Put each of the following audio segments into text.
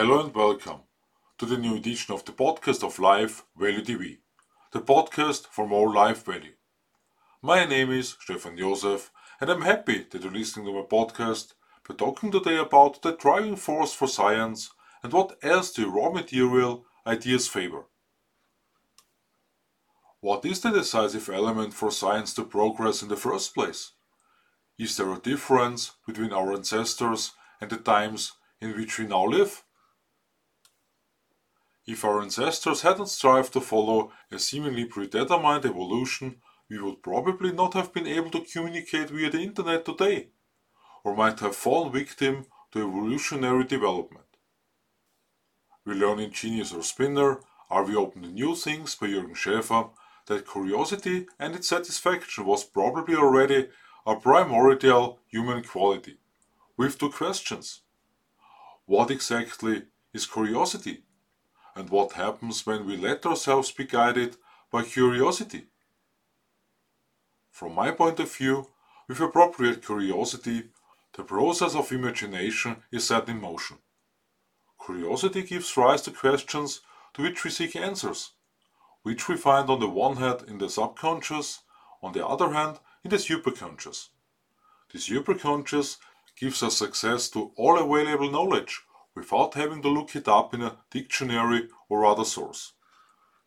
Hello and welcome to the new edition of the podcast of Life Value TV, the podcast for more life value. My name is Stefan Josef and I'm happy that you're listening to my podcast. We're talking today about the driving force for science and what else the raw material ideas favor. What is the decisive element for science to progress in the first place? Is there a difference between our ancestors and the times in which we now live? If our ancestors hadn't strived to follow a seemingly predetermined evolution, we would probably not have been able to communicate via the internet today, or might have fallen victim to evolutionary development. We learn in Genius or Spinner, Are We Open to New Things by Jürgen Schäfer, that curiosity and its satisfaction was probably already a primordial human quality, with two questions. What exactly is curiosity? And what happens when we let ourselves be guided by curiosity? From my point of view, with appropriate curiosity, the process of imagination is set in motion. Curiosity gives rise to questions to which we seek answers, which we find on the one hand in the subconscious, on the other hand in the superconscious. The superconscious gives us access to all available knowledge without having to look it up in a dictionary or other source.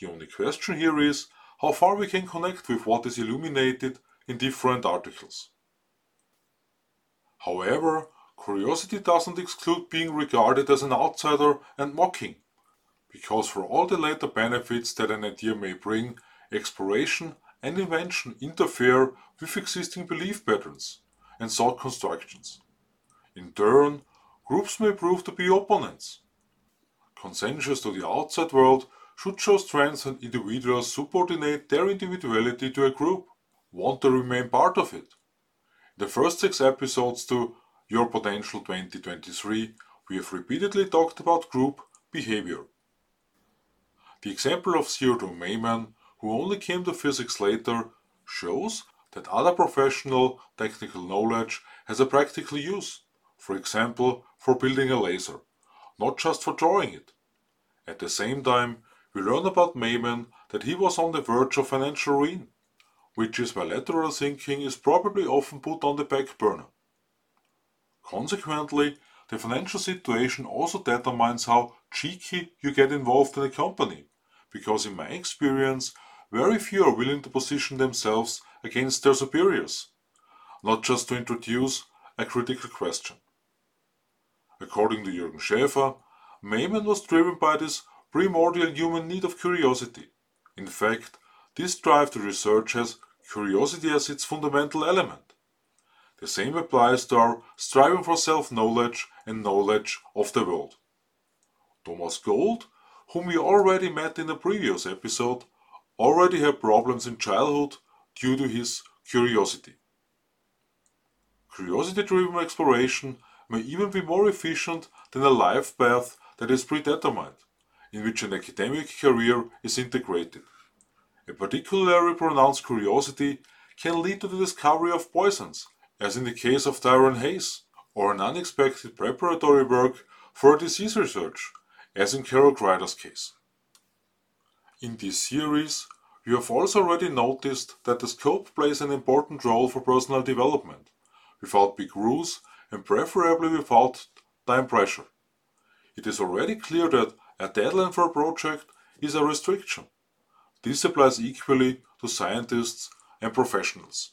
The only question here is how far we can connect with what is illuminated in different articles. However, curiosity doesn't exclude being regarded as an outsider and mocking, because for all the later benefits that an idea may bring, exploration and invention interfere with existing belief patterns and thought constructions. In turn, groups may prove to be opponents. Consensus to the outside world should show strength and individuals subordinate their individuality to a group, want to remain part of it. In the first six episodes to Your Potential 2023, we have repeatedly talked about group behavior. The example of Theodore Maiman, who only came to physics later, shows that other professional technical knowledge has a practical use, for example, for building a laser, not just for drawing it. At the same time, we learn about Maiman that he was on the verge of financial ruin, which is why lateral thinking is probably often put on the back burner. Consequently, the financial situation also determines how cheeky you get involved in a company, because in my experience, very few are willing to position themselves against their superiors, not just to introduce a critical question. According to Jürgen Schäfer, Maiman was driven by this primordial human need of curiosity. In fact, this drive to research has curiosity as its fundamental element. The same applies to our striving for self knowledge and knowledge of the world. Thomas Gold, whom we already met in a previous episode, already had problems in childhood due to his curiosity. Curiosity driven exploration may even be more efficient than a life path that is predetermined in which an academic career is integrated. A particularly pronounced curiosity can lead to the discovery of poisons, as in the case of Tyrone Hayes, or an unexpected preparatory work for a disease research, as in Carol Greider's case. In this series, you have also already noticed that the scope plays an important role for personal development, without big rules and preferably without time pressure. It is already clear that a deadline for a project is a restriction. This applies equally to scientists and professionals.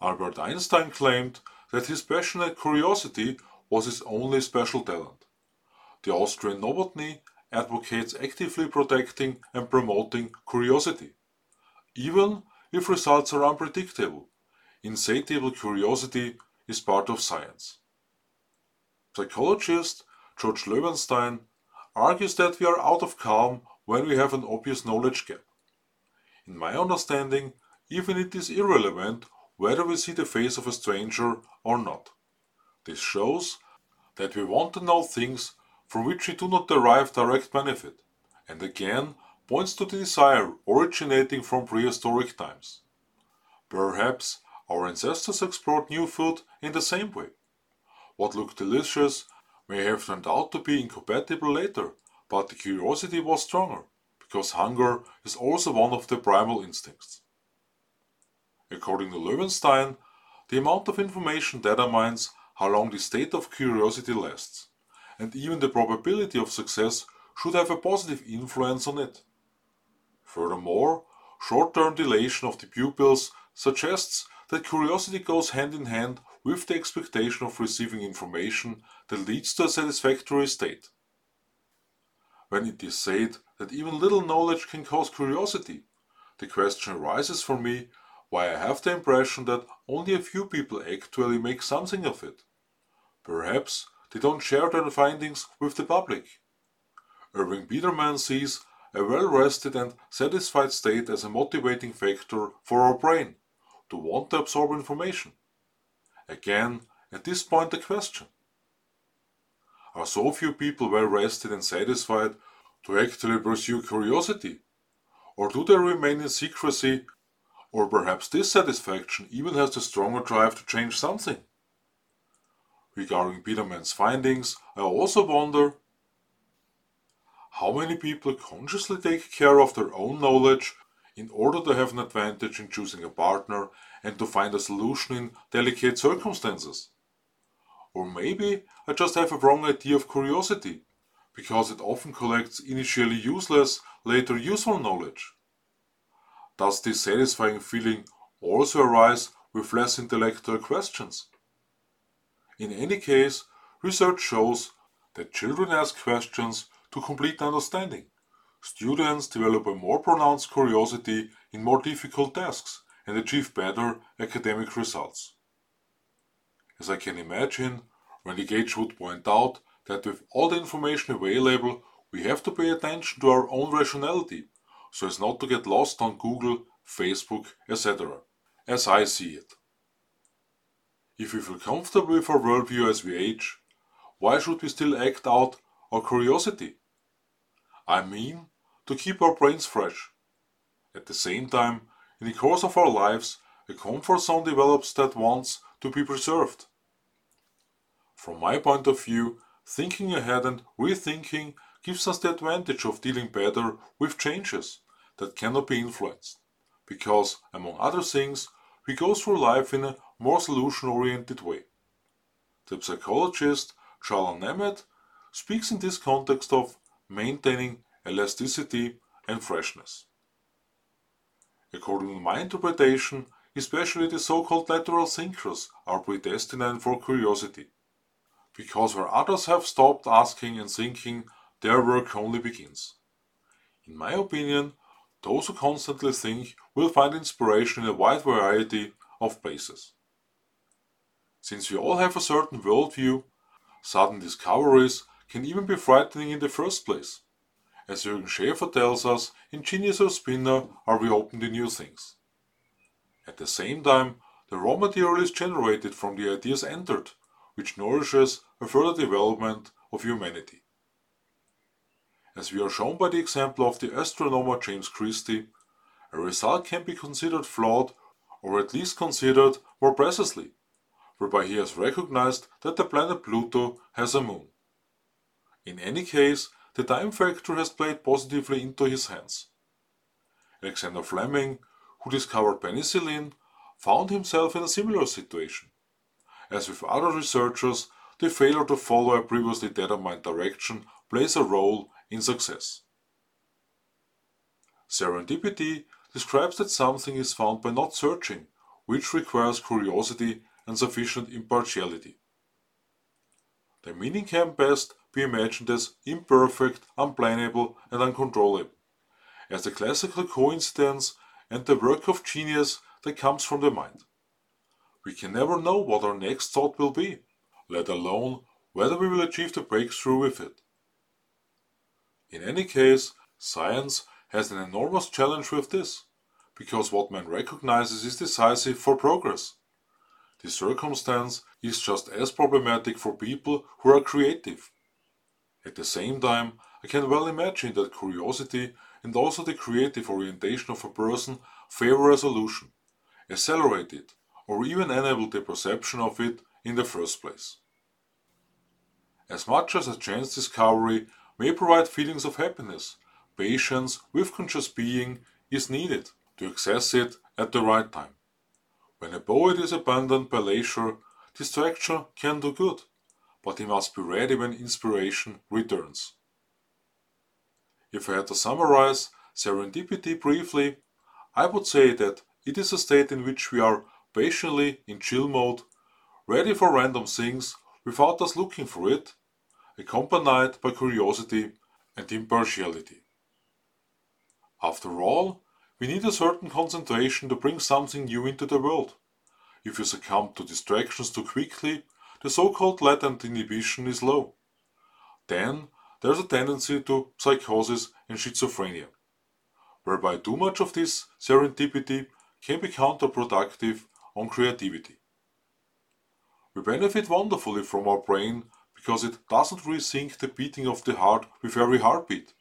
Albert Einstein claimed that his passionate curiosity was his only special talent. The Austrian Nowotny advocates actively protecting and promoting curiosity. Even if results are unpredictable, insatiable curiosity is part of science. Psychologist George Loewenstein, argues that we are out of calm when we have an obvious knowledge gap. In my understanding, even it is irrelevant whether we see the face of a stranger or not. This shows that we want to know things from which we do not derive direct benefit, and again points to the desire originating from prehistoric times. Perhaps our ancestors explored new food in the same way. What looked delicious may have turned out to be incompatible later, but the curiosity was stronger, because hunger is also one of the primal instincts. According to Loewenstein, the amount of information determines how long the state of curiosity lasts, and even the probability of success should have a positive influence on it. Furthermore, short-term dilation of the pupils suggests that curiosity goes hand in hand with the expectation of receiving information that leads to a satisfactory state. When it is said that even little knowledge can cause curiosity, the question arises for me why I have the impression that only a few people actually make something of it. Perhaps they don't share their findings with the public. Irving Biederman sees a well rested and satisfied state as a motivating factor for our brain to want to absorb information. Again, at this point, the question Are so few people well rested and satisfied to actually pursue curiosity? Or do they remain in secrecy or perhaps dissatisfaction even has the stronger drive to change something. Regarding Biederman's findings, I also wonder how many people consciously take care of their own knowledge in order to have an advantage in choosing a partner and to find a solution in delicate circumstances. Or maybe I just have a wrong idea of curiosity, because it often collects initially useless, later useful knowledge. Does this satisfying feeling also arise with less intellectual questions? In any case, research shows that children ask questions to complete understanding. Students develop a more pronounced curiosity in more difficult tasks and achieve better academic results. As I can imagine, Randy Gage would point out that with all the information available, we have to pay attention to our own rationality so as not to get lost on Google, Facebook, etc., as I see it. If we feel comfortable with our worldview as we age, why should we still act out our curiosity? I mean, to keep our brains fresh. At the same time, in the course of our lives, a comfort zone develops that wants to be preserved. From my point of view, thinking ahead and rethinking gives us the advantage of dealing better with changes that cannot be influenced, because, among other things, we go through life in a more solution oriented way. The psychologist Charlan Nemeth speaks in this context of maintaining elasticity and freshness. According to my interpretation, especially the so called lateral thinkers are predestined for curiosity, because where others have stopped asking and thinking, their work only begins. In my opinion, those who constantly think will find inspiration in a wide variety of places. Since we all have a certain worldview, sudden discoveries can even be frightening in the first place. As Jürgen Schäfer tells us, ingenious or spinner are we open to new things. At the same time, the raw material is generated from the ideas entered, which nourishes a further development of humanity. As we are shown by the example of the astronomer James Christy, a result can be considered flawed or at least considered more precisely, whereby he has recognized that the planet Pluto has a moon. In any case, the time factor has played positively into his hands. Alexander Fleming, who discovered penicillin, found himself in a similar situation. As with other researchers, the failure to follow a previously determined direction plays a role in success. Serendipity describes that something is found by not searching, which requires curiosity and sufficient impartiality. The meaning can best be imagined as imperfect, unplannable, and uncontrollable, as the classical coincidence and the work of genius that comes from the mind. We can never know what our next thought will be, let alone whether we will achieve the breakthrough with it. In any case, science has an enormous challenge with this, because what man recognizes is decisive for progress. This circumstance is just as problematic for people who are creative. At the same time, I can well imagine that curiosity and also the creative orientation of a person favor a solution, accelerate it, or even enable the perception of it in the first place. As much as a chance discovery may provide feelings of happiness, patience with conscious being is needed to access it at the right time. When a poet is abandoned by leisure, distraction can do good, but he must be ready when inspiration returns. If I had to summarize serendipity briefly, I would say that it is a state in which we are patiently in chill mode, ready for random things without us looking for it, accompanied by curiosity and impartiality. After all, we need a certain concentration to bring something new into the world. If you succumb to distractions too quickly, the so-called latent inhibition is low. Then there's a tendency to psychosis and schizophrenia, whereby too much of this serendipity can be counterproductive on creativity. We benefit wonderfully from our brain because it doesn't resync the beating of the heart with every heartbeat.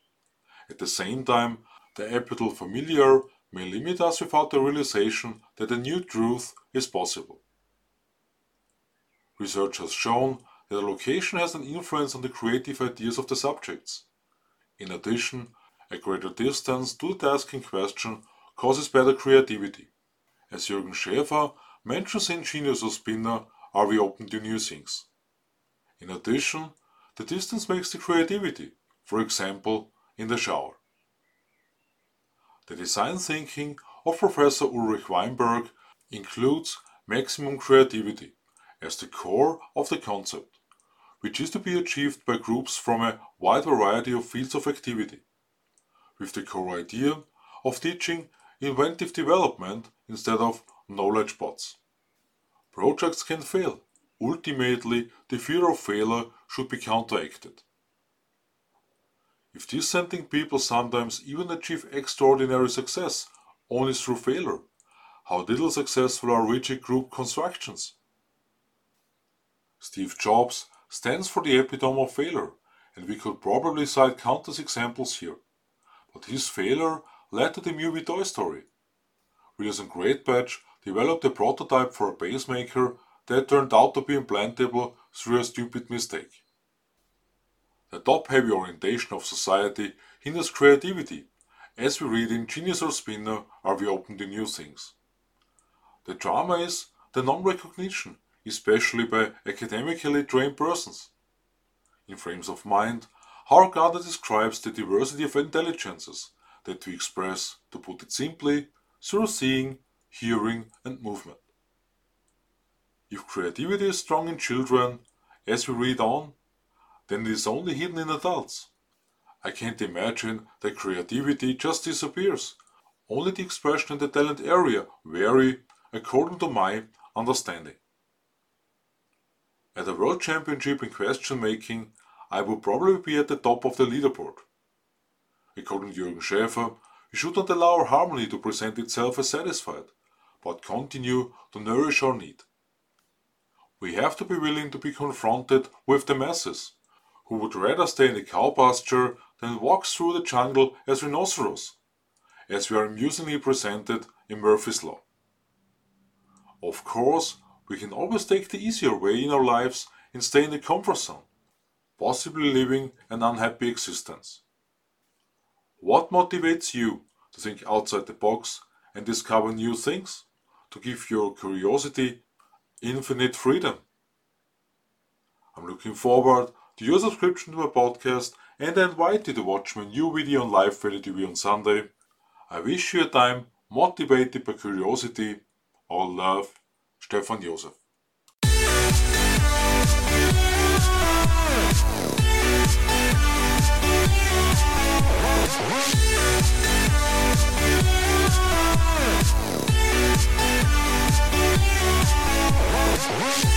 At the same time, the habitual familiar may limit us without the realization that a new truth is possible. Research has shown that the location has an influence on the creative ideas of the subjects. In addition, a greater distance to the task in question causes better creativity. As Jürgen Schäfer mentions in Genius or Spinner, are we open to new things? In addition, the distance makes the creativity, for example, in the shower. The design thinking of Professor Ulrich Weinberg includes maximum creativity as the core of the concept, which is to be achieved by groups from a wide variety of fields of activity, with the core idea of teaching inventive development instead of knowledge bots. Projects can fail. Ultimately, the fear of failure should be counteracted. If dissenting people sometimes even achieve extraordinary success only through failure, how little successful are rigid group constructions? Steve Jobs stands for the epitome of failure, and we could probably cite countless examples here. But his failure led to the movie Toy Story. Willis and Greatbatch developed a prototype for a pacemaker that turned out to be implantable through a stupid mistake. The top-heavy orientation of society hinders creativity, as we read in Genius or Spinner are we open to new things. The drama is the non-recognition especially by academically trained persons. In Frames of Mind, Gardner describes the diversity of intelligences that we express, to put it simply, through seeing, hearing, and movement. If creativity is strong in children, as we read on, then it is only hidden in adults. I can't imagine that creativity just disappears. Only the expression in the talent area vary according to my understanding. At a world championship in question making, I would probably be at the top of the leaderboard. According to Jürgen Schäfer, we should not allow harmony to present itself as satisfied, but continue to nourish our need. We have to be willing to be confronted with the masses, who would rather stay in the cow pasture than walk through the jungle as rhinoceros, as we are amusingly presented in Murphy's Law. Of course, we can always take the easier way in our lives and stay in the comfort zone, possibly living an unhappy existence. What motivates you to think outside the box and discover new things? To give your curiosity infinite freedom? I'm looking forward to your subscription to my podcast and I invite you to watch my new video on Life Value TV on Sunday. I wish you a time motivated by curiosity. All love, Stefan Josef. What?